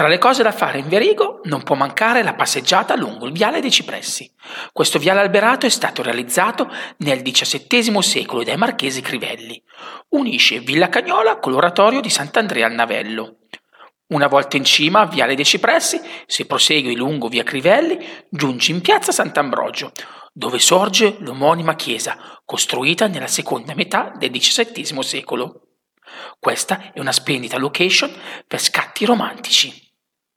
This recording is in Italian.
Tra le cose da fare in Verigo non può mancare la passeggiata lungo il Viale dei Cipressi. Questo viale alberato è stato realizzato nel XVII secolo dai marchesi Crivelli. Unisce Villa Cagnola con l'oratorio di Sant'Andrea al Navello. Una volta in cima a Viale dei Cipressi, si prosegue lungo via Crivelli, giunge in piazza Sant'Ambrogio, dove sorge l'omonima chiesa, costruita nella seconda metà del XVII secolo. Questa è una splendida location per scatti romantici.